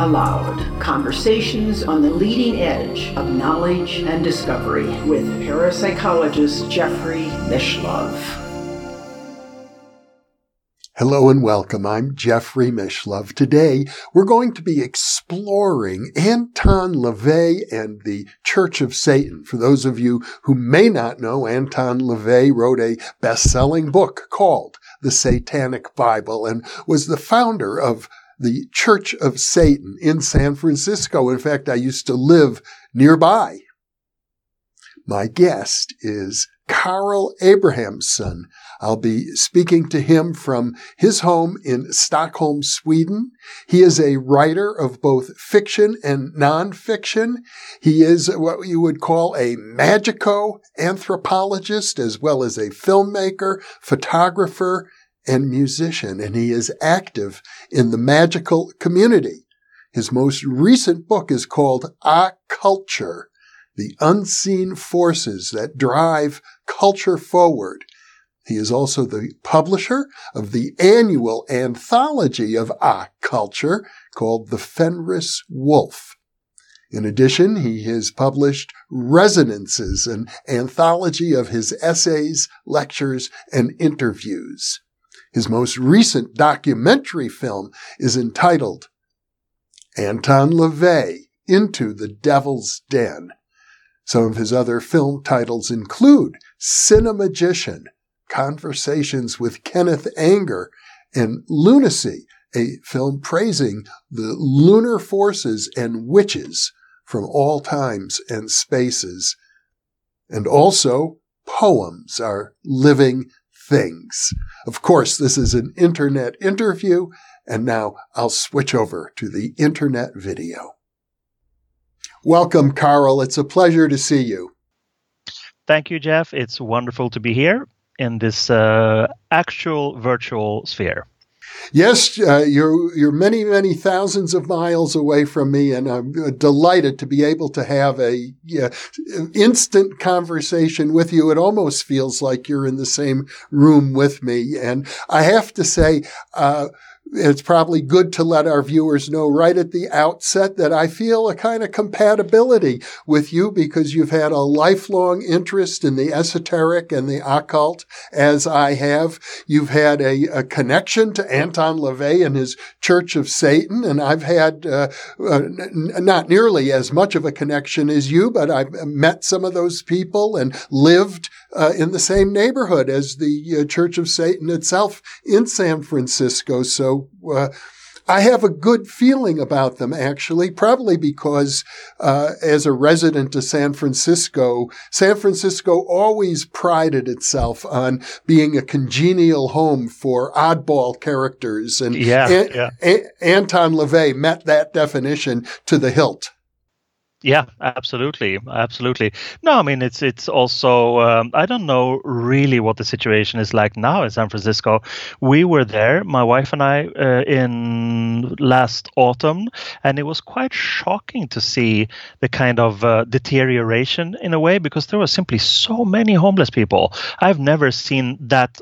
Allowed Conversations on the leading edge of knowledge and discovery with parapsychologist Jeffrey Mishlove. Hello and welcome. I'm Jeffrey Mishlove. Today, we're going to be exploring Anton LaVey and the Church of Satan. For those of you who may not know, Anton LaVey wrote a best-selling book called The Satanic Bible and was the founder of the Church of Satan in San Francisco. In fact, I used to live nearby. My guest is Carl Abrahamsson. I'll be speaking to him from his home in Stockholm, Sweden. He is a writer of both fiction and nonfiction. He is what you would call a magico anthropologist as well as a filmmaker, photographer, and musician, and he is active in the magical community. His most recent book is called A Culture, the unseen forces that drive culture forward. He is also the publisher of the annual anthology of A Culture called The Fenris Wolf. In addition, he has published Resonances, an anthology of his essays, lectures, and interviews. His most recent documentary film is entitled Anton LaVey Into the Devil's Den. Some of his other film titles include Cinemagician, Conversations with Kenneth Anger, and Lunacy, a film praising the lunar forces and witches from all times and spaces. And also, poems are living things. Of course, this is an internet interview, and now I'll switch over to the internet video. Welcome, Carl. It's a pleasure to see you. Thank you, Jeff. It's wonderful to be here in this uh, actual virtual sphere. Yes, uh, you're you're many many thousands of miles away from me, and I'm uh, delighted to be able to have a instant conversation with you. It almost feels like you're in the same room with me, and I have to say. Uh, it's probably good to let our viewers know right at the outset that I feel a kind of compatibility with you because you've had a lifelong interest in the esoteric and the occult, as I have. You've had a, a connection to Anton LaVey and his Church of Satan, and I've had uh, uh, n- not nearly as much of a connection as you, but I've met some of those people and lived uh, in the same neighborhood as the uh, Church of Satan itself in San Francisco. So uh, I have a good feeling about them, actually, probably because uh, as a resident of San Francisco, San Francisco always prided itself on being a congenial home for oddball characters. And yeah, An- yeah. A- Anton LaVey met that definition to the hilt. Yeah, absolutely, absolutely. No, I mean it's it's also um, I don't know really what the situation is like now in San Francisco. We were there, my wife and I, uh, in last autumn, and it was quite shocking to see the kind of uh, deterioration in a way because there were simply so many homeless people. I've never seen that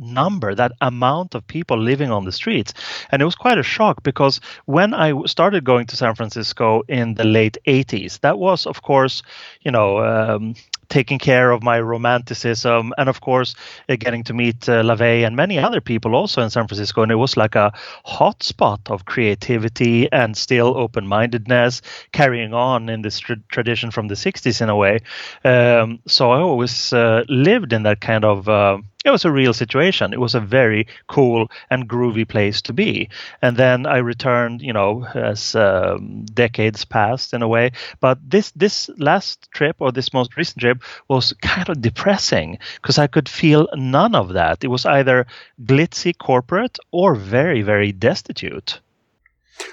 number, that amount of people living on the streets. And it was quite a shock because when I started going to San Francisco in the late 80s, that was, of course, you know, um, taking care of my romanticism and of course uh, getting to meet uh, LaVey and many other people also in San Francisco and it was like a hotspot of creativity and still open-mindedness carrying on in this tr- tradition from the 60s in a way um, so I always uh, lived in that kind of uh, it was a real situation. It was a very cool and groovy place to be. And then I returned, you know, as um, decades passed in a way. But this this last trip or this most recent trip was kind of depressing because I could feel none of that. It was either glitzy corporate or very very destitute.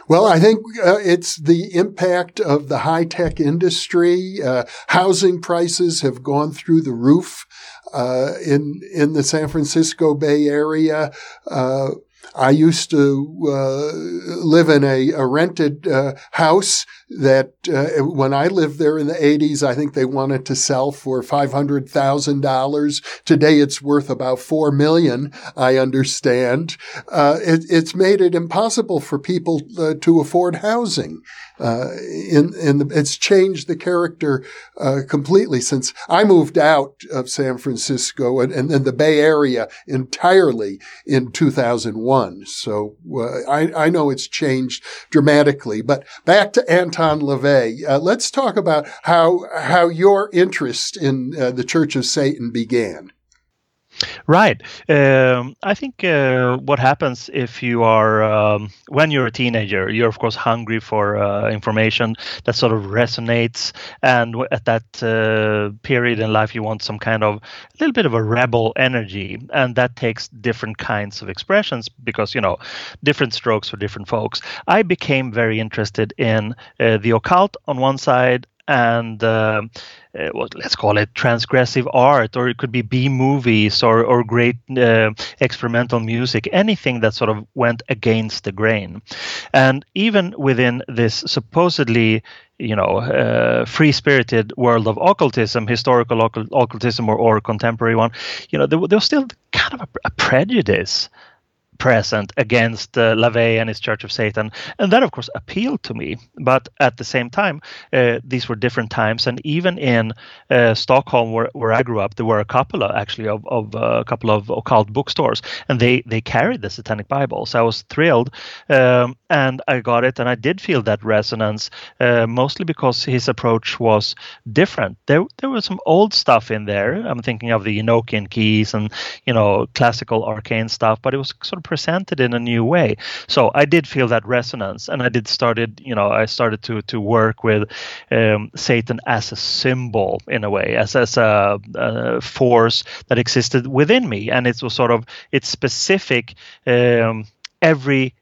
Well, I think uh, it's the impact of the high tech industry. Uh, housing prices have gone through the roof uh, in in the San Francisco Bay Area. I used to uh, live in a, a rented uh, house that uh, when I lived there in the 80s, I think they wanted to sell for $500,000. Today it's worth about 4 million, I understand. Uh, it, it's made it impossible for people uh, to afford housing. Uh, in, in the, it's changed the character uh, completely since I moved out of San Francisco and, and, and the Bay Area entirely in 2001. So uh, I, I know it's changed dramatically. But back to Anton LaVey, uh, let's talk about how how your interest in uh, the Church of Satan began. Right. Um, I think uh, what happens if you are, um, when you're a teenager, you're of course hungry for uh, information that sort of resonates. And at that uh, period in life, you want some kind of a little bit of a rebel energy. And that takes different kinds of expressions because, you know, different strokes for different folks. I became very interested in uh, the occult on one side and uh, uh, what let's call it transgressive art, or it could be B movies or or great uh, experimental music, anything that sort of went against the grain. And even within this supposedly you know, uh, free-spirited world of occultism, historical occultism or, or contemporary one, you know, there, there was still kind of a, a prejudice present against uh, LaVey and his Church of Satan, and that of course appealed to me. But at the same time, uh, these were different times, and even in uh, Stockholm, where, where I grew up, there were a couple of actually of, of uh, a couple of occult bookstores, and they they carried the Satanic Bible. So I was thrilled, um, and I got it, and I did feel that resonance, uh, mostly because his approach was different. There there was some old stuff in there. I'm thinking of the Enochian keys and you know classical arcane stuff, but it was sort of presented in a new way. So I did feel that resonance, and I did started, you know, I started to to work with um, Satan as a symbol in a way, as as a, a, force that existed within me, and it was sort of it's specific. Um, every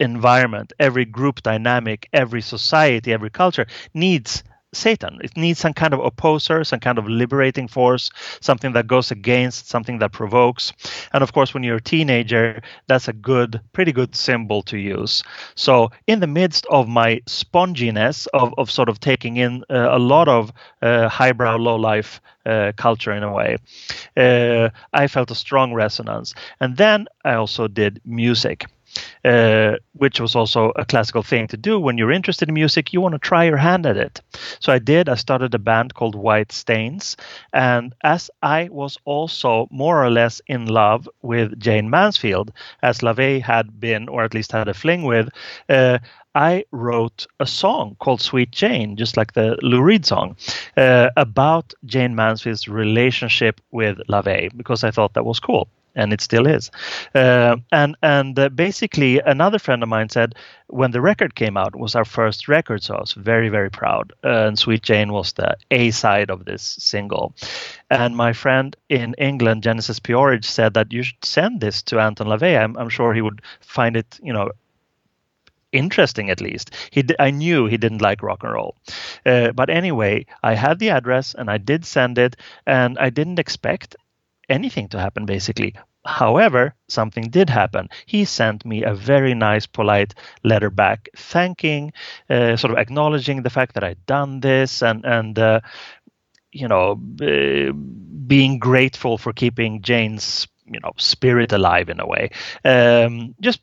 environment, every group dynamic, every society, every culture needs Satan. It needs some kind of opposer, some kind of liberating force, something that goes against, something that provokes. And of course, when you're a teenager, that's a good, pretty good symbol to use. So, in the midst of my sponginess of, of sort of taking in uh, a lot of uh, highbrow, low life uh, culture in a way, uh, I felt a strong resonance. And then I also did music. Uh, which was also a classical thing to do when you're interested in music. You want to try your hand at it. So I did. I started a band called White Stains, and as I was also more or less in love with Jayne Mansfield, as LaVey had been, or at least had a fling with. Uh, I wrote a song called Sweet Jane, just like the Lou Reed song, uh, about Jayne Mansfield's relationship with LaVey because I thought that was cool and it still is. Uh, and and uh, basically, another friend of mine said when the record came out, was our first record, so I was very very proud. Uh, and Sweet Jane was the A side of this single. And my friend in England, Genesis P-Orridge, said that you should send this to Anton LaVey. I'm, I'm sure he would find it, you know, interesting at least. He I knew he didn't like rock and roll, uh, but anyway, I had the address and I did send it, and I didn't expect anything to happen basically. However, something did happen. He sent me a very nice, polite letter back, thanking, uh, sort of acknowledging the fact that I'd done this, and and uh, you know, uh, being grateful for keeping Jayne's you know spirit alive in a way. Um, just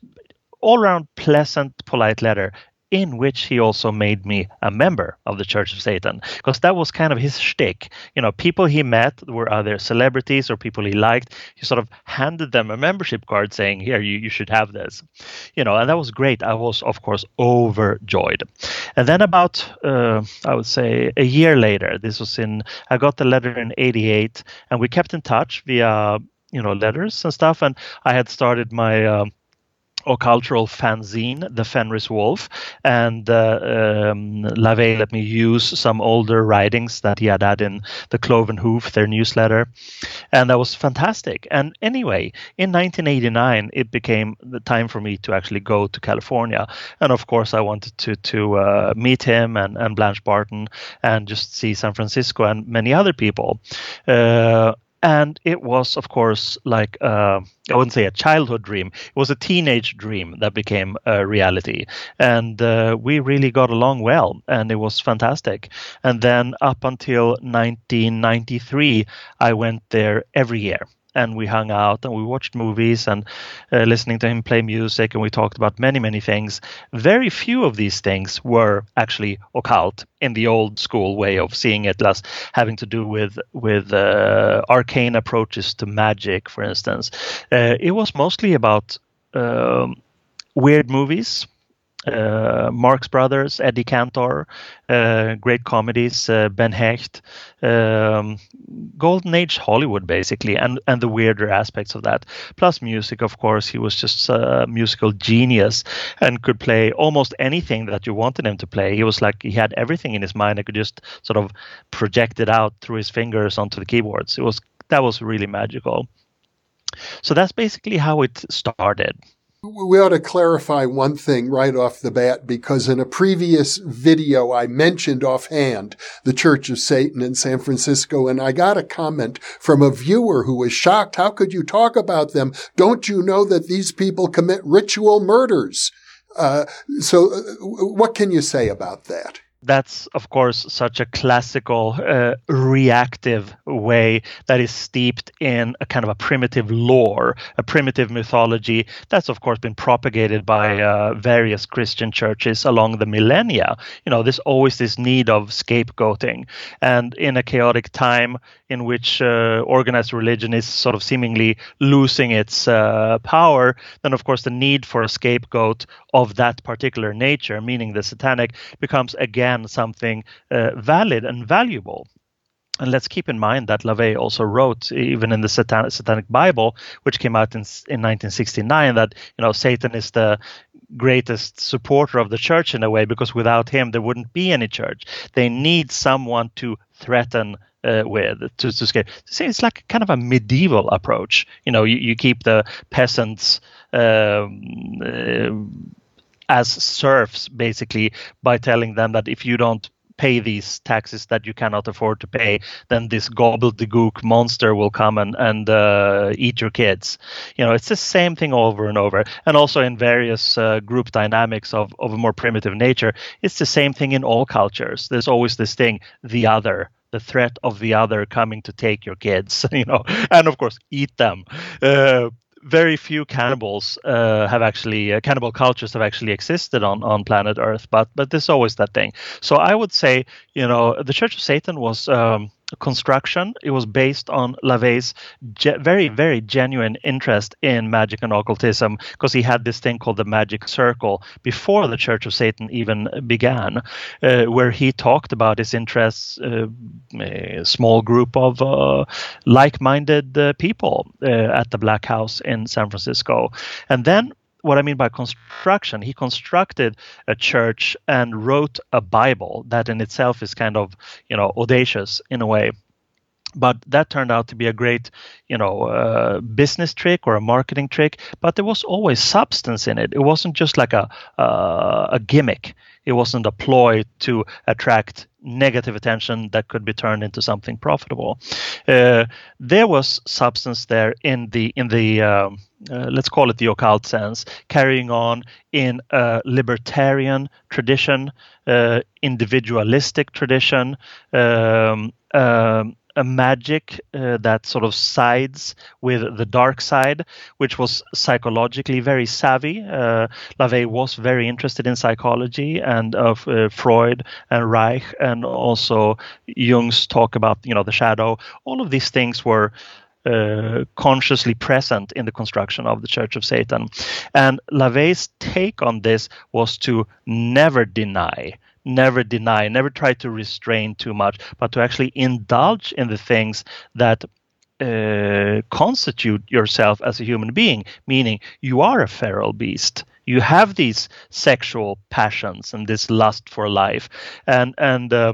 all around pleasant, polite letter in which he also made me a member of the Church of Satan, because that was kind of his shtick. You know, people he met were either celebrities or people he liked. He sort of handed them a membership card saying, "Here, you, you should have this." You know, and that was great. I was, of course, overjoyed. And then about, uh, I would say, a year later, this was in, I got the letter in '88, and we kept in touch via, you know, letters and stuff. And I had started my um, occultural fanzine, The Fenris Wolf, and uh, um, LaVey let me use some older writings that he had had in the Cloven Hoof, their newsletter, and that was fantastic. And anyway, in 1989, it became the time for me to actually go to California, and of course, I wanted to to uh, meet him and, and Blanche Barton and just see San Francisco and many other people. Uh, and it was, of course, like uh, I wouldn't say a childhood dream. It was a teenage dream that became a reality, and uh, we really got along well, and it was fantastic. And then up until 1993, I went there every year and we hung out and we watched movies and uh, listening to him play music and we talked about many many things. Very few of these things were actually occult in the old school way of seeing it less having to do with with uh, arcane approaches to magic for instance. Uh, it was mostly about um, weird movies Marx Brothers, Eddie Cantor, uh, great comedies, uh, Ben Hecht, um, golden age Hollywood basically, and and the weirder aspects of that. Plus music, of course. He was just a musical genius and could play almost anything that you wanted him to play. He was like he had everything in his mind. I could just sort of project it out through his fingers onto the keyboards. It was that was really magical. So that's basically how it started we ought to clarify one thing right off the bat because in a previous video I mentioned offhand the Church of Satan in San Francisco and I got a comment from a viewer who was shocked. How could you talk about them? Don't you know that these people commit ritual murders? Uh, so uh, what can you say about that? That's of course such a classical uh, reactive way that is steeped in a kind of a primitive lore a primitive mythology that's of course been propagated by uh, various christian churches along the millennia. You know there's always this need of scapegoating. And in a chaotic time in which uh, organized religion is sort of seemingly losing its uh, power then of course the need for a scapegoat of that particular nature meaning the satanic becomes again something uh, valid and valuable. And let's keep in mind that LaVey also wrote, even in the Satan- Satanic Bible, which came out in, in 1969, that you know Satan is the greatest supporter of the church in a way, because without him there wouldn't be any church. They need someone to threaten uh, with to, to scare. See, it's like kind of a medieval approach. You know, you, you keep the peasants. Um, uh, as serfs basically by telling them that if you don't pay these taxes that you cannot afford to pay, then this gobbledygook monster will come and, and uh, eat your kids. You know, it's the same thing over and over. And also in various uh, group dynamics of, of a more primitive nature, it's the same thing in all cultures. There's always this thing, the other, the threat of the other coming to take your kids, you know, and of course eat them. Uh, very few cannibals uh, have actually uh, cannibal cultures have actually existed on on planet Earth, but but there's always that thing. So I would say, you know, the Church of Satan was um, construction. It was based on LaVey's ge- very, very genuine interest in magic and occultism because he had this thing called the Magic Circle before the Church of Satan even began, uh, where he talked about his interests, uh, a small group of uh, like minded uh, people uh, at the Black House in San Francisco. And then what I mean by construction, he constructed a church and wrote a Bible that in itself is kind of, you know, audacious in a way. But that turned out to be a great, you know, uh, business trick or a marketing trick. But there was always substance in it. It wasn't just like a uh, a gimmick. It wasn't a ploy to attract negative attention that could be turned into something profitable. Uh, there was substance there in the in the um, uh, let's call it the occult sense, carrying on in a libertarian tradition, uh, individualistic tradition, um, um, a magic uh, that sort of sides with the dark side, which was psychologically very savvy. Uh, LaVey was very interested in psychology and of uh, Freud and Reich, and also Jung's talk about you know the shadow. All of these things were. Uh, consciously present in the construction of the Church of Satan. And LaVey's take on this was to never deny never deny, never try to restrain too much, but to actually indulge in the things that uh, constitute yourself as a human being, meaning you are a feral beast. You have these sexual passions and this lust for life, and and uh,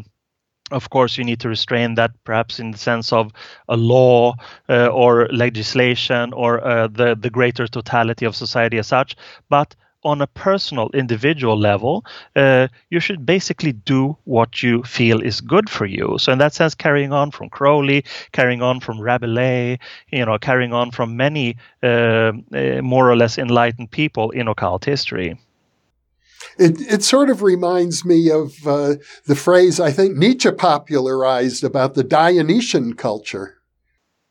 of course you need to restrain that perhaps in the sense of a law uh, or legislation or uh, the the greater totality of society as such but on a personal, individual level, uh, you should basically do what you feel is good for you. So, in that sense, carrying on from Crowley, carrying on from Rabelais, you know, carrying on from many uh, uh, more or less enlightened people in occult history. It, it sort of reminds me of uh, the phrase I think Nietzsche popularized about the Dionysian culture.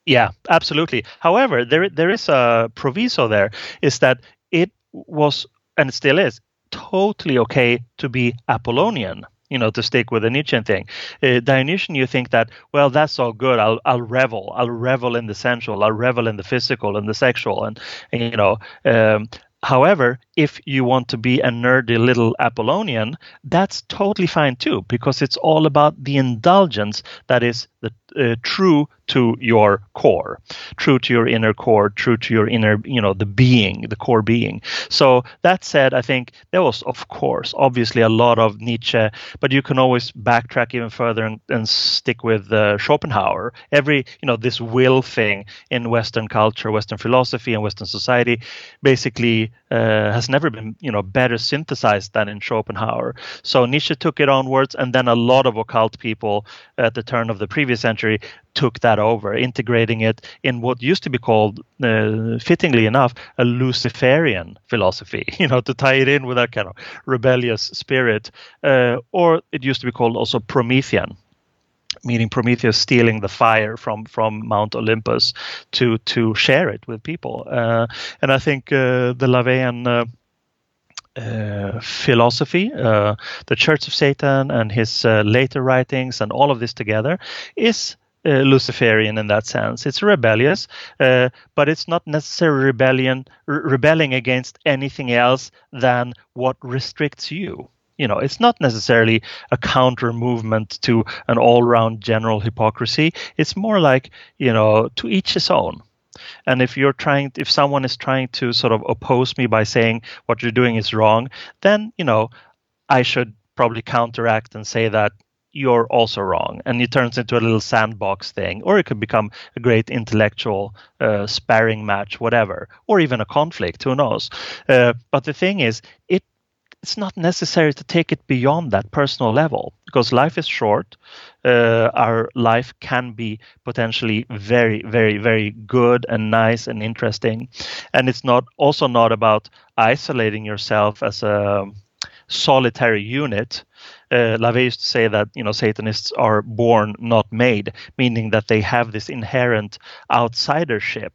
Yeah, absolutely. However, there there is a proviso there is that it was and it still is totally okay to be Apollonian. You know, to stick with the Nietzschean thing. Uh, Dionysian, you think that well, that's all good. I'll I'll revel. I'll revel in the sensual. I'll revel in the physical and the sexual, and, and you know. Um, However, if you want to be a nerdy little Apollonian, that's totally fine too, because it's all about the indulgence that is the uh, true to your core, true to your inner core, true to your inner, you know, the being, the core being. So that said, I think there was, of course, obviously a lot of Nietzsche, but you can always backtrack even further and, and stick with uh, Schopenhauer. Every, you know, this will thing in Western culture, Western philosophy, and Western society basically uh, has never been, you know, better synthesized than in Schopenhauer. So Nietzsche took it onwards, and then a lot of occult people at the turn of the previous century took that over, integrating it in what used to be called, uh, fittingly enough, a Luciferian philosophy, you know, to tie it in with that kind of rebellious spirit. Uh, or it used to be called also Promethean, meaning Prometheus stealing the fire from from Mount Olympus to to share it with people. Uh, and I think uh, the LaVeyan uh, philosophy, uh, the Church of Satan, and his uh, later writings, and all of this together is uh, Luciferian in that sense. It's rebellious, uh, but it's not necessarily rebellion re- rebelling against anything else than what restricts you. You know, it's not necessarily a counter movement to an all-round general hypocrisy. It's more like you know, to each his own and if you're trying if someone is trying to sort of oppose me by saying what you're doing is wrong then you know i should probably counteract and say that you're also wrong. And it turns into a little sandbox thing or it could become a great intellectual uh, sparring match whatever or even a conflict who knows? Uh, but the thing is it it's not necessary to take it beyond that personal level because life is short. Uh, our life can be potentially very, very, very good and nice and interesting, and it's not also not about isolating yourself as a solitary unit. Uh, LaVey used to say that you know Satanists are born, not made, meaning that they have this inherent outsidership.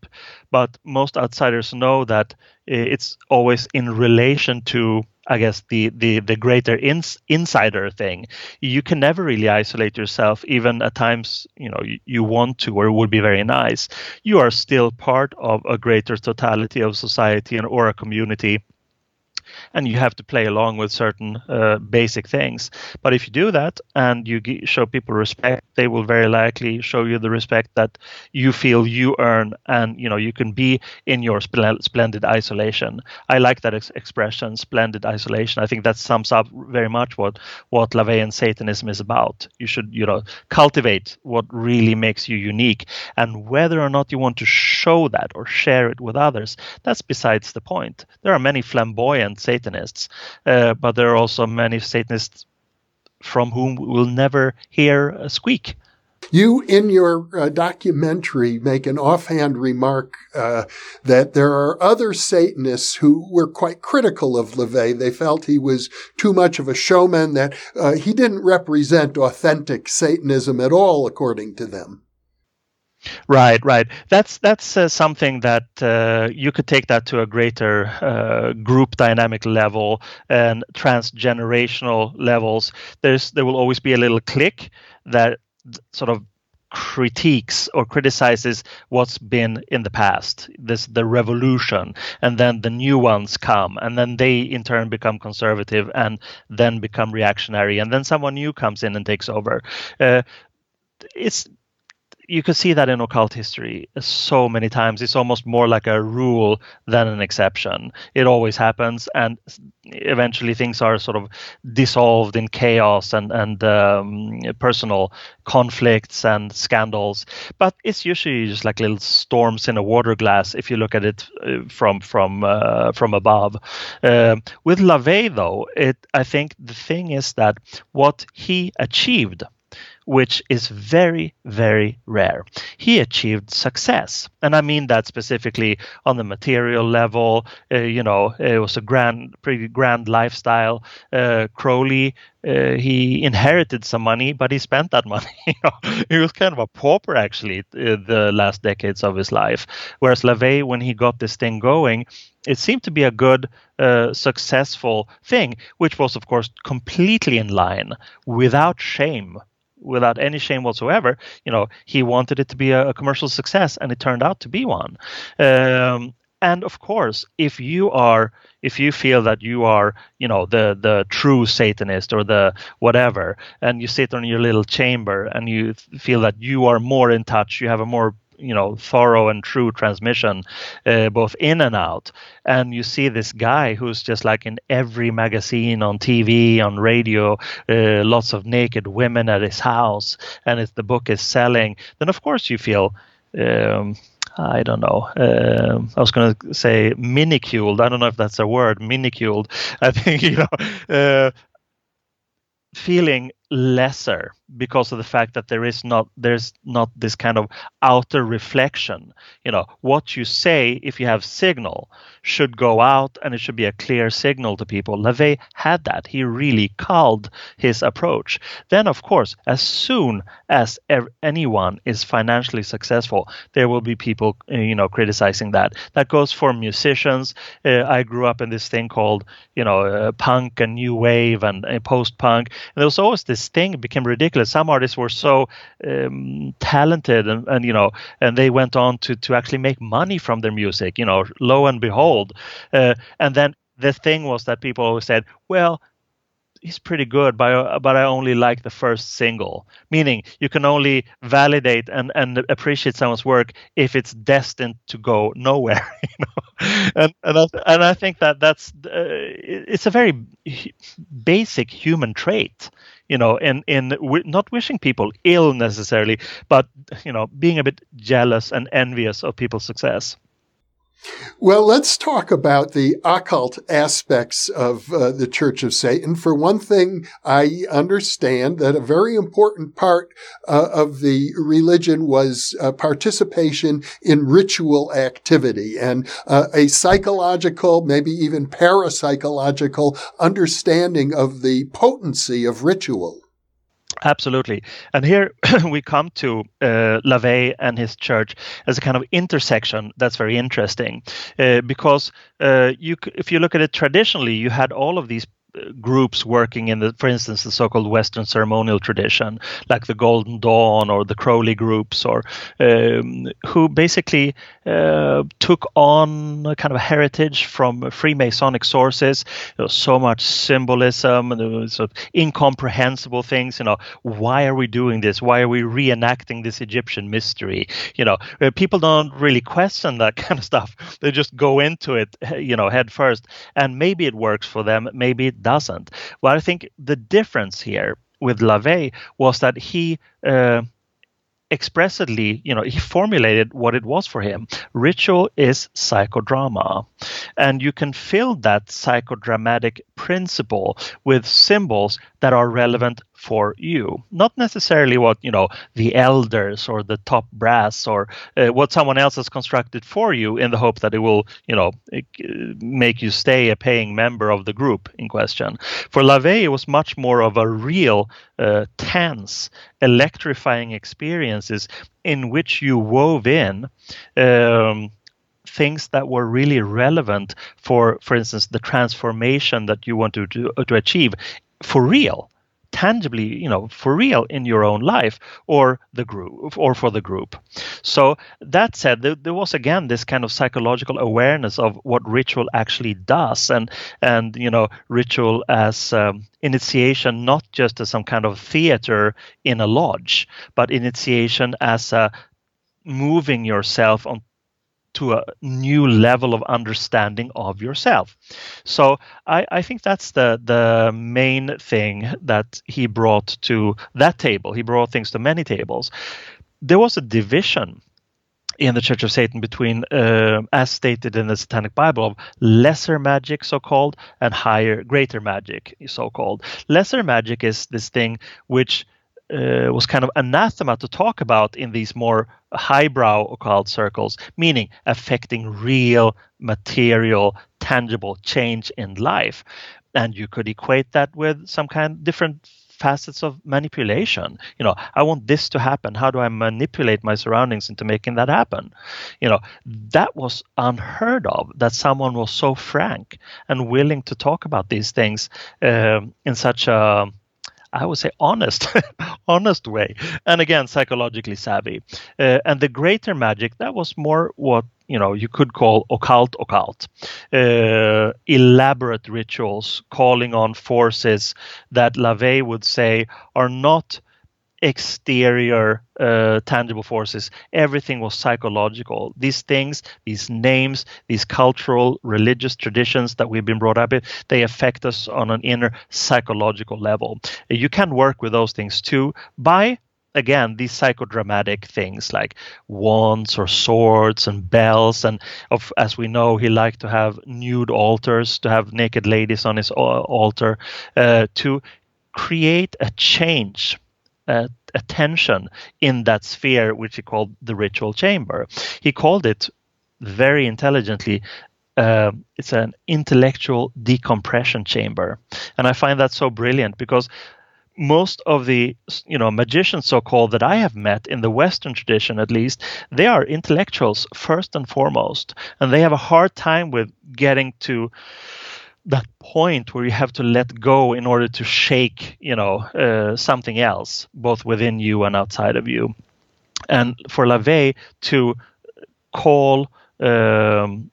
But most outsiders know that uh, it's always in relation to I guess the the the greater ins, insider thing. You can never really isolate yourself, even at times you know you, you want to, or would be very nice. You are still part of a greater totality of society and or a community and you have to play along with certain uh, basic things. But if you do that and you show people respect, they will very likely show you the respect that you feel you earn, and you know you can be in your spl- splendid isolation. I like that ex- expression, splendid isolation. I think that sums up very much what what LaVeyan Satanism is about. You should you know cultivate what really makes you unique, and whether or not you want to show that or share it with others, that's besides the point. There are many flamboyant Satanists, uh, but there are also many Satanists from whom we'll never hear a squeak. You, in your uh, documentary, make an offhand remark uh, that there are other Satanists who were quite critical of LaVey. They felt he was too much of a showman, that uh, he didn't represent authentic Satanism at all, according to them. Right, right. That's that's uh, something that uh, you could take that to a greater uh, group dynamic level and transgenerational levels. There's there will always be a little clique that sort of critiques or criticizes what's been in the past this the revolution and then the new ones come and then they in turn become conservative and then become reactionary and then someone new comes in and takes over uh, it's you could see that in occult history so many times. It's almost more like a rule than an exception. It always happens, and eventually things are sort of dissolved in chaos and and um, personal conflicts and scandals. But it's usually just like little storms in a water glass if you look at it uh, from from uh, from above. Uh, with LaVey, though, it I think the thing is that what he achieved which is very, very rare. He achieved success. And I mean that specifically on the material level. Uh, you know, it was a grand, pretty grand lifestyle. Uh, Crowley, uh, he inherited some money, but he spent that money. you know, he was kind of a pauper actually uh, the last decades of his life. Whereas LaVey, when he got this thing going, it seemed to be a good, uh, successful thing, which was, of course, completely in line, without shame without any shame whatsoever. You know, he wanted it to be a, a commercial success, and it turned out to be one. Um, and of course, if you are, if you feel that you are, you know, the the true Satanist or the whatever, and you sit on your little chamber and you feel that you are more in touch, you have a more you know thorough and true transmission uh, both in and out and you see this guy who's just like in every magazine on tv on radio uh, lots of naked women at his house and if the book is selling then of course you feel um, I don't know. Uh, I was going to say miniculed. I don't know if that's a word. Miniculed. I think you know, uh, feeling lesser because of the fact that there is not there's not this kind of outer reflection. You know what you say if you have signal should go out and it should be a clear signal to people. LaVey had that. He really called his approach. Then of course as soon as anyone is financially successful there will be people uh, you know criticizing that. That goes for musicians. Uh, i grew up in this thing called you know uh, punk and new wave and uh, post punk and there was always this thing became ridiculous some artists were so um, talented and, and you know and they went on to to actually make money from their music you know lo and behold uh, and then the thing was that people always said well he's pretty good, but but I only like the first single. Meaning, you can only validate and and appreciate someone's work if it's destined to go nowhere. You know, and and I, and I think that that's uh, it's a very basic human trait. You know, in w- not wishing people ill necessarily, but you know, being a bit jealous and envious of people's success. Well, let's talk about the occult aspects of uh, the Church of Satan. For one thing, I understand that a very important part uh, of the religion was uh, participation in ritual activity and uh, a psychological, maybe even parapsychological understanding of the potency of ritual. Absolutely. And here we come to uh, LaVey and his church as a kind of intersection that's very interesting uh, because uh, you, if you look at it traditionally, you had all of these groups working in the, for instance, the so-called Western ceremonial tradition, like the Golden Dawn or the Crowley groups, or um, who basically uh, took on a kind of heritage from Freemasonic sources. There was so much symbolism and there was sort of incomprehensible things. You know, why are we doing this? Why are we reenacting this Egyptian mystery? You know, uh, people don't really question that kind of stuff. They just go into it, you know, head first, and maybe it works for them. Maybe it doesn't. Well, I think the difference here with LaVey was that he uh, expressly, you know, he formulated what it was for him. Ritual is psychodrama. And you can fill that psychodramatic principle with symbols that are relevant for you. Not necessarily what you know the elders or the top brass or uh, what someone else has constructed for you in the hope that it will you know make you stay a paying member of the group in question. For LaVey it was much more of a real uh, tense electrifying experiences in which you wove in um, things that were really relevant for for instance the transformation that you want to to, to achieve for real tangibly, you know, for real in your own life or the group or for the group. So that said, there, there, was again this kind of psychological awareness of what ritual actually does, and and you know, ritual as um, initiation not just as some kind of theater in a lodge, but initiation as a moving yourself on to a new level of understanding of yourself. So I, I, think that's the the main thing that he brought to that table. He brought things to many tables. There was a division in the Church of Satan between, uh, as stated in the Satanic Bible, of lesser magic, so called, and higher, greater magic, so called. Lesser magic is this thing which uh, was kind of anathema to talk about in these more highbrow occult circles, meaning affecting real, material, tangible change in life. And you could equate that with some kind of different facets of manipulation. You know, I want this to happen. How do I manipulate my surroundings into making that happen? You know, that was unheard of that someone was so frank and willing to talk about these things um, in such a I would say honest, honest way, and again psychologically savvy. Uh, and the greater magic that was more what you know you could call occult occult, uh, elaborate rituals calling on forces that LaVey would say are not exterior uh, tangible forces. Everything was psychological. These things, these names, these cultural, religious traditions that we've been brought up with, they affect us on an inner psychological level. You can work with those things too by again these psychodramatic things like wands or swords and bells and of, as we know he liked to have nude altars to have naked ladies on his altar uh, to create a change uh, attention in that sphere, which he called the ritual chamber. He called it very intelligently. Uh, it's an intellectual decompression chamber, and I find that so brilliant because most of the you know magicians so called that i have met in the western tradition at least they are intellectuals first and foremost and they have a hard time with getting to that point where you have to let go in order to shake you know uh, something else both within you and outside of you and for LaVey to call um,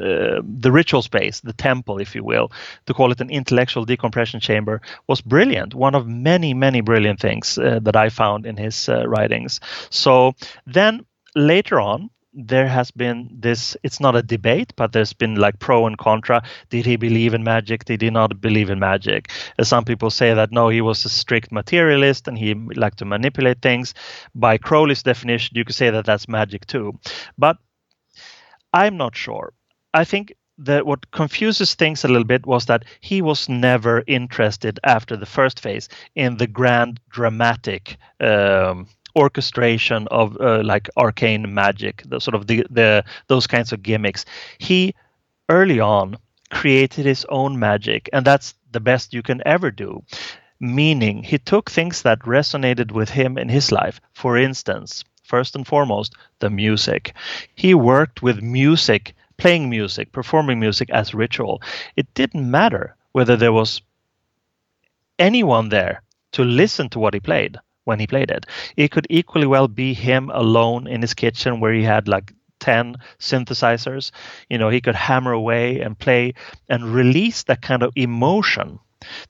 uh, the ritual space, the temple, if you will, to call it an intellectual decompression chamber was brilliant. One of many, many brilliant things uh, that I found in his uh, writings. So then later on, there has been this it's not a debate but there's been like pro and contra. Did he believe in magic? Did he not believe in magic? Some people say that no he was a strict materialist and he liked to manipulate things. By crowley's definition you could say that that's magic too. But i'm not sure. I think that what confuses things a little bit was that he was never interested after the first phase in the grand dramatic um, orchestration of uh, like arcane magic, the sort of the, the those kinds of gimmicks. He early on created his own magic, and that's the best you can ever do. Meaning, he took things that resonated with him in his life. For instance, first and foremost, the music. He worked with music, playing music, performing music as ritual. It didn't matter whether there was anyone there to listen to what he played when he played it. It could equally well be him alone in his kitchen where he had like 10 synthesizers. You know, he could hammer away and play and release that kind of emotion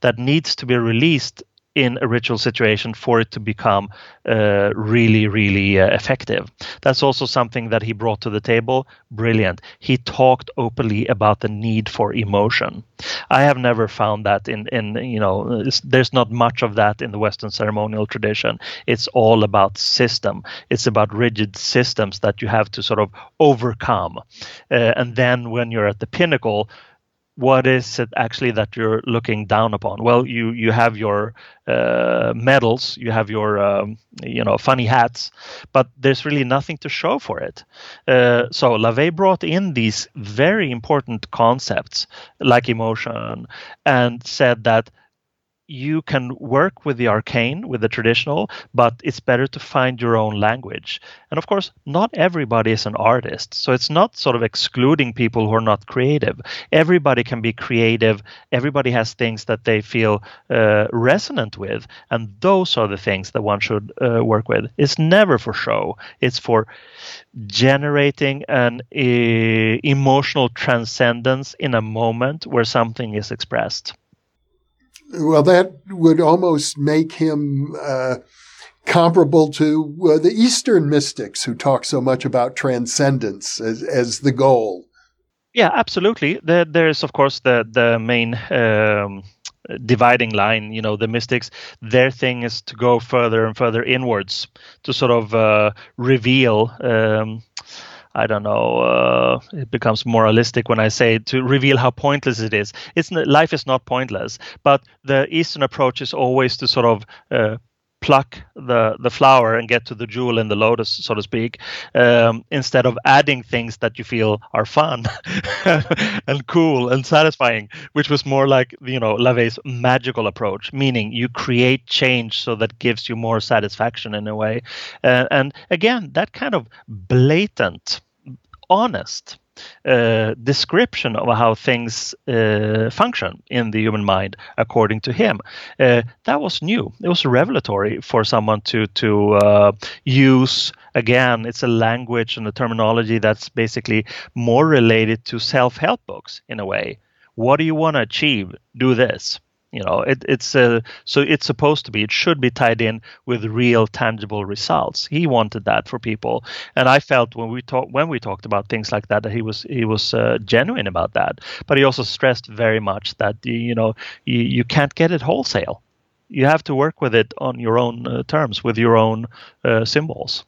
that needs to be released in a ritual situation for it to become uh, really, really uh, effective. That's also something that he brought to the table. Brilliant. He talked openly about the need for emotion. I have never found that in, in you know, there's not much of that in the Western ceremonial tradition. It's all about system. It's about rigid systems that you have to sort of overcome. Uh, and then when you're at the pinnacle, what is it actually that you're looking down upon? Well, you you have your uh, medals, you have your um, you know funny hats, but there's really nothing to show for it. Uh, so LaVey brought in these very important concepts like emotion and said that you can work with the arcane, with the traditional, but it's better to find your own language. And of course, not everybody is an artist. So it's not sort of excluding people who are not creative. Everybody can be creative. Everybody has things that they feel uh, resonant with. And those are the things that one should uh, work with. It's never for show, it's for generating an uh, emotional transcendence in a moment where something is expressed. Well, that would almost make him uh, comparable to uh, the Eastern mystics who talk so much about transcendence as, as the goal. Yeah, absolutely. There, there's, of course, the the main um, dividing line. You know, the mystics, their thing is to go further and further inwards to sort of uh, reveal. Um, I don't know. Uh, it becomes moralistic when I say to reveal how pointless it is. It's life is not pointless, but the Eastern approach is always to sort of uh, pluck the the flower and get to the jewel in the lotus, so to speak, um, instead of adding things that you feel are fun and cool and satisfying, which was more like you know LaVey's magical approach, meaning you create change so that gives you more satisfaction in a way, uh, and again that kind of blatant, honest uh, description of how things uh, function in the human mind, according to him. Uh, that was new. It was revelatory for someone to to uh, use. Again, it's a language and a terminology that's basically more related to self-help books in a way. What do you want to achieve? Do this you know it, it's uh, so it's supposed to be it should be tied in with real tangible results. He wanted that for people. And i felt when we talked when we talked about things like that that he was he was uh, genuine about that. But he also stressed very much that you know you, you can't get it wholesale. You have to work with it on your own uh, terms with your own uh, symbols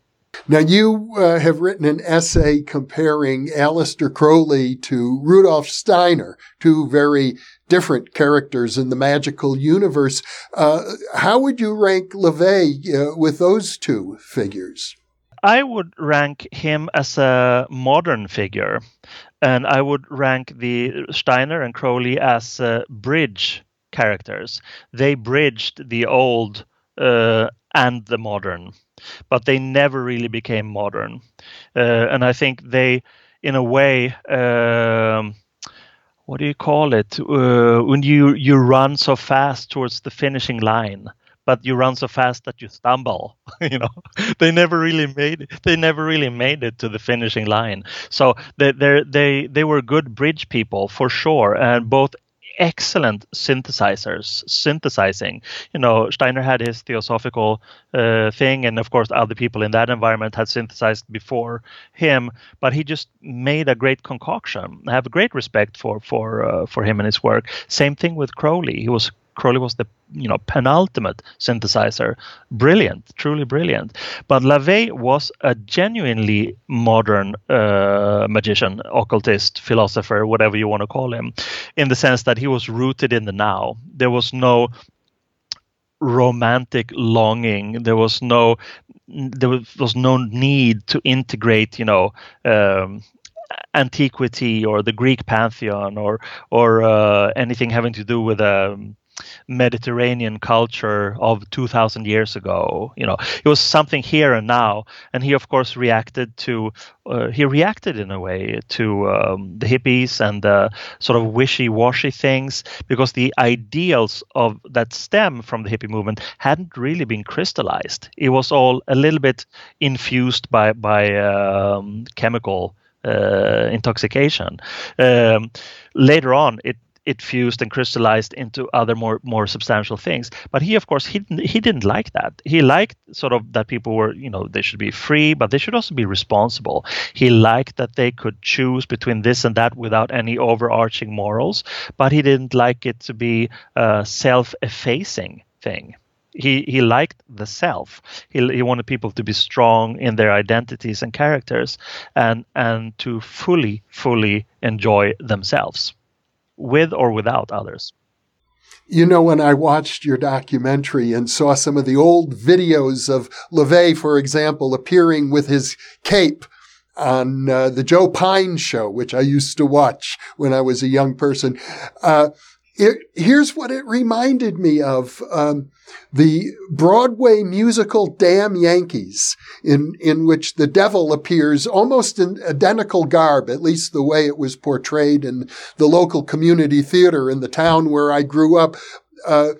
now, you uh, have written an essay comparing Aleister Crowley to Rudolf Steiner, two very different characters in the magical universe. Uh, how would you rank LaVey uh, with those two figures? I would rank him as a modern figure, and I would rank the Steiner and Crowley as uh, bridge characters. They bridged the old uh, and the modern, but they never really became modern. Uh, and I think they, in a way, um, what do you call it? Uh, when you you run so fast towards the finishing line but you run so fast that you stumble you know? They never really made it they never really made it to the finishing line. So they they they were good bridge people for sure. And both excellent synthesizers synthesizing. You know steiner had his theosophical uh, thing and of course other people in that environment had synthesized before him but he just made a great concoction. I have great respect for for uh, for him and his work. Same thing with crowley. He was Crowley was the you know penultimate synthesizer, brilliant, truly brilliant. But LaVey was a genuinely modern uh, magician, occultist, philosopher, whatever you want to call him, in the sense that he was rooted in the now. There was no romantic longing. There was no there was, no need to integrate, you know. Um, antiquity or the Greek pantheon or or uh, anything having to do with um, Mediterranean culture of 2000 years ago. You know, it was something here and now. And he, of course, reacted to, uh, he reacted in a way to um, the hippies and the sort of wishy washy things because the ideals of that stem from the hippie movement hadn't really been crystallized. It was all a little bit infused by, by um, chemical. Uh, intoxication. Um, later on, it it fused and crystallized into other more more substantial things. But he, of course, he he didn't like that. He liked sort of that people were, you know, they should be free, but they should also be responsible. He liked that they could choose between this and that without any overarching morals. But he didn't like it to be a self-effacing thing. He he liked the self. He he wanted people to be strong in their identities and characters, and and to fully fully enjoy themselves with or without others. You know, when I watched your documentary and saw some of the old videos of LaVey, for example, appearing with his cape on uh, the Joe Pyne show, which I used to watch when I was a young person, uh, it, here's what it reminded me of. Um, the Broadway musical Damn Yankees, in, in which the devil appears almost in identical garb, at least the way it was portrayed in the local community theater in the town where I grew up. Uh,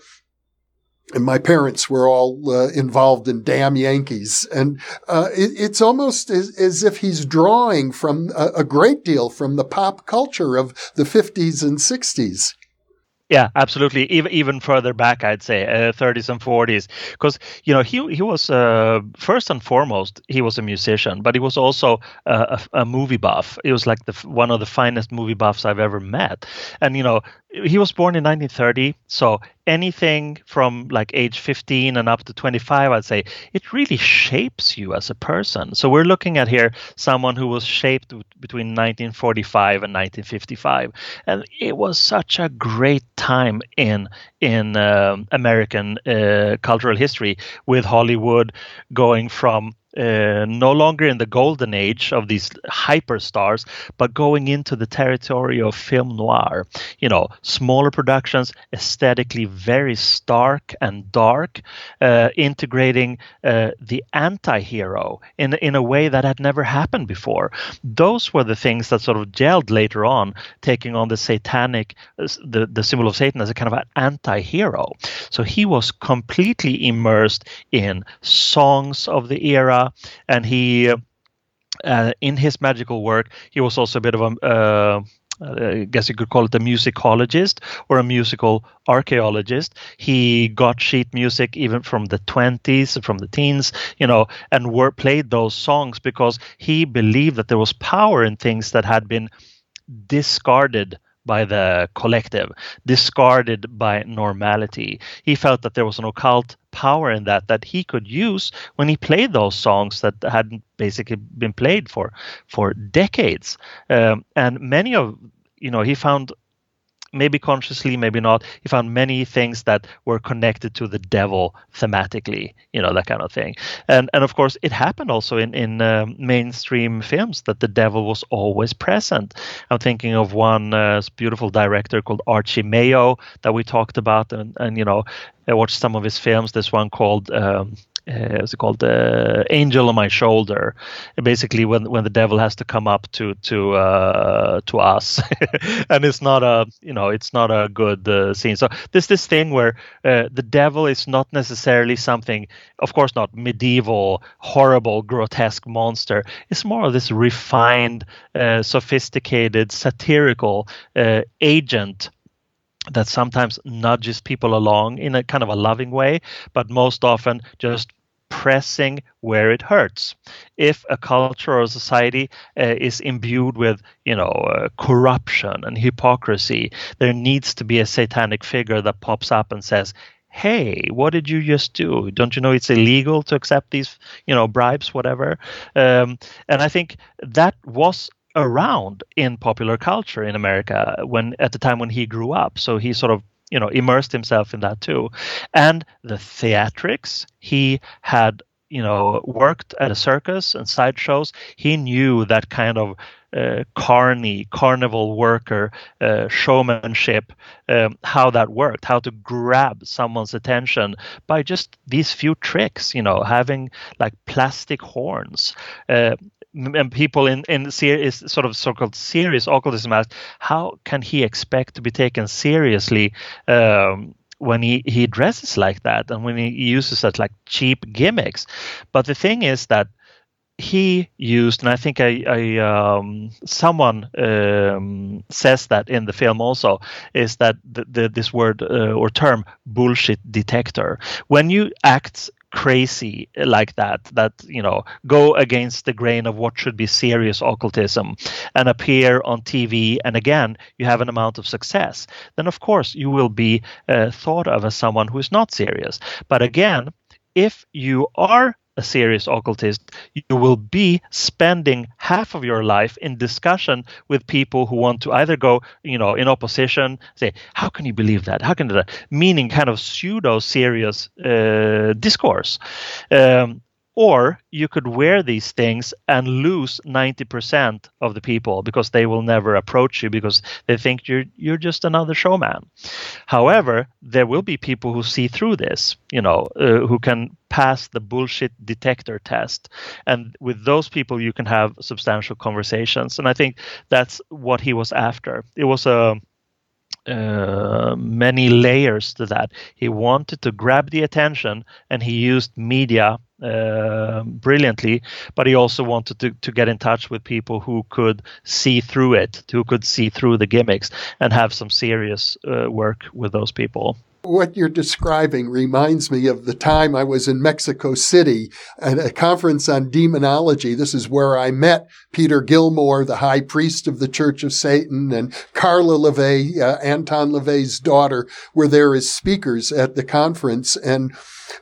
and my parents were all uh, involved in damn Yankees. And uh, it, it's almost as, as, if he's drawing from a, a, great deal from the pop culture of the 50s and 60s. Yeah, absolutely. Even even further back, I'd say uh, 30s and 40s, because you know he he was uh, first and foremost he was a musician, but he was also a, a, movie buff. He was like the one of the finest movie buffs I've ever met, and you know he was born in 1930 so anything from like age 15 and up to 25 i'd say it really shapes you as a person. So we're looking at here someone who was shaped between 1945 and 1955 and it was such a great time in in uh, american uh, cultural history with hollywood going from uh, no longer in the golden age of these hyperstars, but going into the territory of film noir. You know, smaller productions, aesthetically very stark and dark, uh, integrating uh, the anti-hero in in a way that had never happened before. Those were the things that sort of gelled later on, taking on the satanic, uh, the the symbol of Satan as a kind of an anti-hero. So he was completely immersed in songs of the era and he uh, in his magical work he was also a bit of a uh, I guess you could call it a musicologist or a musical archaeologist. He got sheet music even from the 20s, from the teens, you know, and were played those songs because he believed that there was power in things that had been discarded by the collective, discarded by normality. He felt that there was an occult power in that that he could use when he played those songs that hadn't basically been played for for decades. Um, and many of you know he found maybe consciously, maybe not. He found many things that were connected to the devil thematically, you know, that kind of thing. And and of course, it happened also in in uh, mainstream films that the devil was always present. I'm thinking of one uh, beautiful director called Archie Mayo that we talked about, and and you know, I watched some of his films. This one called um, uh, what's it called? Uh, angel on my shoulder. Basically when when the devil has to come up to to uh, to us. And it's not a you know it's not a good uh, scene. So there's this thing where uh, the devil is not necessarily something of course not medieval horrible grotesque monster. It's more of this refined uh, sophisticated satirical agent that sometimes nudges people along in a kind of a loving way, but most often just pressing where it hurts. If a culture or society uh, is imbued with, you know, uh, corruption and hypocrisy, there needs to be a satanic figure that pops up and says, "Hey, what did you just do? Don't you know it's illegal to accept these, you know, bribes, whatever?" Um, and I think that was around in popular culture in America when at the time when he grew up. So he sort of you know immersed himself in that too. And the theatrics he had you know worked at a circus and sideshows. He knew that kind of uh, carny carnival worker uh, showmanship um, how that worked how to grab someone's attention by just these few tricks you know having like plastic horns uh, and people in in serious sort of so-called serious occultism asked how can he expect to be taken seriously um, when he, he dresses like that and when he uses such like cheap gimmicks but the thing is that he used, and I think I, I um, someone um, says that in the film also, is that the, the, this word uh, or term bullshit detector. When you act crazy like that that you know go against the grain of what should be serious occultism and appear on TV and again you have an amount of success then of course you will be uh, thought of as someone who is not serious. But again if you are a serious occultist, you will be spending half of your life in discussion with people who want to either go, you know, in opposition, say, how can you believe that? How can that? Meaning kind of pseudo serious uh, discourse. Um, or you could wear these things and lose 90% of the people because they will never approach you because they think you're you're just another showman. However, there will be people who see through this, you know, uh, who can pass the bullshit detector test. And with those people you can have substantial conversations. And I think that's what he was after. It was a uh, many layers to that. He wanted to grab the attention, and he used media uh, brilliantly. But he also wanted to, to get in touch with people who could see through it, who could see through the gimmicks, and have some serious uh, work with those people. What you're describing reminds me of the time I was in Mexico City at a conference on demonology. This is where I met Peter Gilmore, the high priest of the Church of Satan, and Karla LaVey, uh, Anton LaVey's daughter, were there as speakers at the conference. And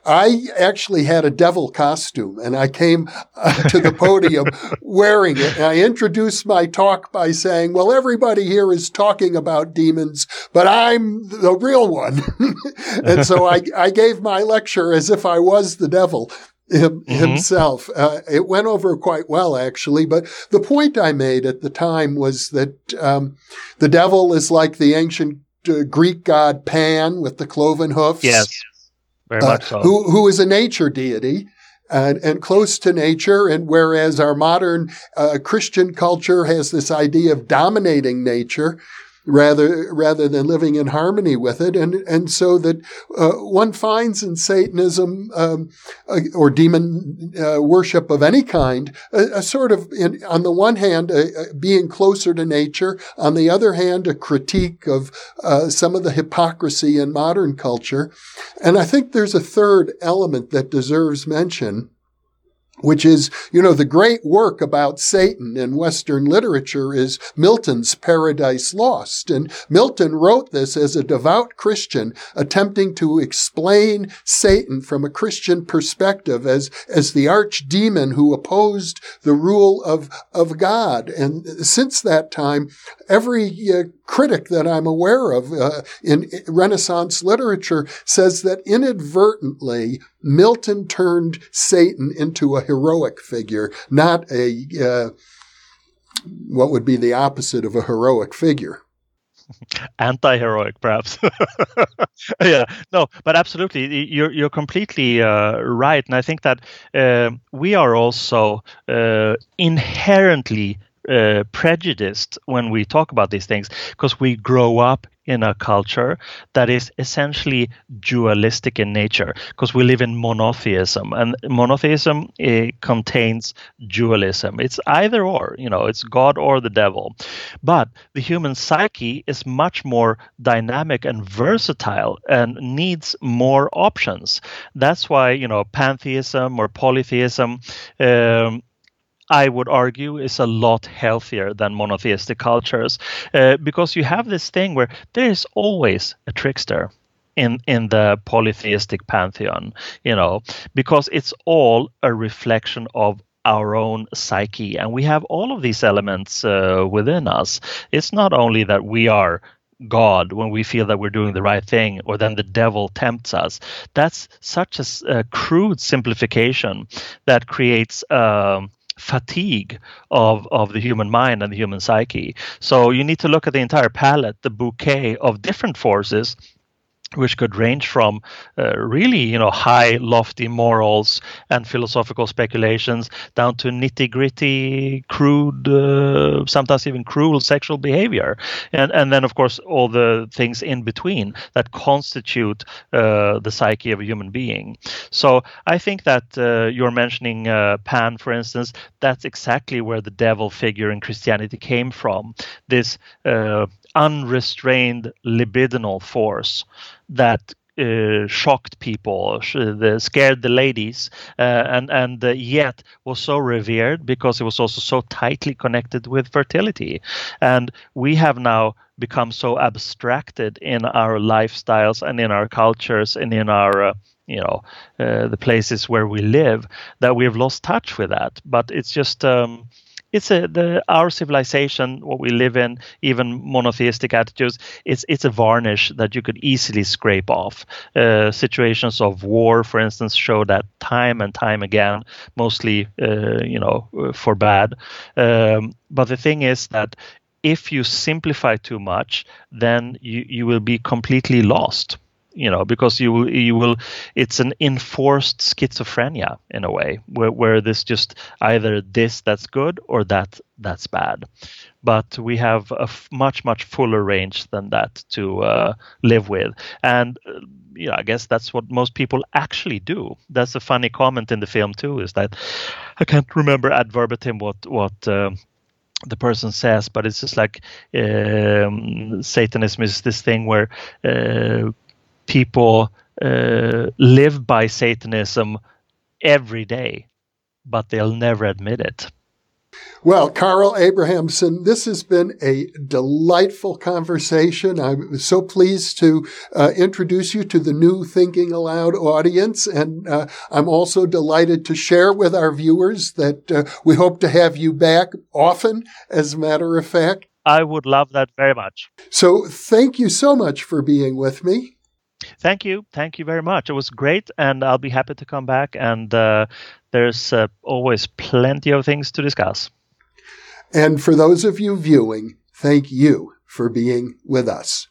I actually had a devil costume and I came uh, to the podium wearing it. And I introduced my talk by saying, well, everybody here is talking about demons, but I'm the real one. and so I, I gave my lecture as if I was the devil. Him, mm-hmm. himself. Uh, it went over quite well, actually. But the point I made at the time was that um, the devil is like the ancient uh, Greek god Pan with the cloven hoofs. Yes very uh, much so. Who, who is a nature deity. And, and, close to nature. And whereas our modern uh, Christian culture has this idea of dominating nature, rather rather than living in harmony with it, and and so that uh, one finds in Satanism um, uh, or demon uh, worship of any kind a, a sort of, in, on the one hand, a, a being closer to nature, on the other hand, a critique of uh, some of the hypocrisy in modern culture, and I think there's a third element that deserves mention which is, you know, the great work about Satan in Western literature is Milton's Paradise Lost. And Milton wrote this as a devout Christian attempting to explain Satan from a Christian perspective as, as the archdemon who opposed the rule of, of God. And since that time, every uh, critic that I'm aware of uh, in Renaissance literature says that inadvertently Milton turned Satan into a heroic figure, not a uh, what would be the opposite of a heroic figure. Anti-heroic perhaps. Yeah no but absolutely you're you're completely uh, right and i think that uh, we are also uh, inherently uh, prejudiced when we talk about these things because we grow up in a culture that is essentially dualistic in nature because we live in monotheism and monotheism contains dualism. It's either or you know it's god or the devil. But the human psyche is much more dynamic and versatile and needs more options. That's why you know pantheism or polytheism um, I would argue, is a lot healthier than monotheistic cultures uh, because you have this thing where there is always a trickster in in the polytheistic pantheon, you know, because it's all a reflection of our own psyche, and we have all of these elements uh, within us. It's not only that we are God when we feel that we're doing the right thing, or then the devil tempts us. That's such a, a crude simplification that creates. Um, fatigue of of the human mind and the human psyche. So you need to look at the entire palette, the bouquet of different forces which could range from uh, really you know high lofty morals and philosophical speculations down to nitty gritty crude uh, sometimes even cruel sexual behavior. And and then of course all the things in between that constitute uh, the psyche of a human being. So i think that uh, you're mentioning uh, pan for instance that's exactly where the devil figure in christianity came from. This uh, unrestrained libidinal force that uh, shocked people, the, scared the ladies, uh, and and uh, yet was so revered because it was also so tightly connected with fertility. And we have now become so abstracted in our lifestyles and in our cultures and in our uh, you know uh, the places where we live that we have lost touch with that. But it's just um, it's a the our civilization, what we live in, even monotheistic attitudes. It's it's a varnish that you could easily scrape off. Uh, situations of war, for instance, show that time and time again, mostly uh, you know for bad. Um, but the thing is that if you simplify too much, then you, you will be completely lost you know because you you will it's an enforced schizophrenia in a way where, where this just either this that's good or that that's bad but we have a f- much much fuller range than that to uh, live with and uh, you know, I guess that's what most people actually do. That's a funny comment in the film too. Is that I can't remember ad verbatim what what uh, the person says, but it's just like um, Satanism is this thing where uh, people uh, live by Satanism every day, but they'll never admit it. Well, Carl Abrahamsson, this has been a delightful conversation. I'm so pleased to uh, introduce you to the new Thinking Allowed audience. And uh, I'm also delighted to share with our viewers that uh, we hope to have you back often, as a matter of fact. I would love that very much. So thank you so much for being with me. Thank you. Thank you very much. It was great, and I'll be happy to come back. And uh, there's uh, always plenty of things to discuss. And for those of you viewing, thank you for being with us.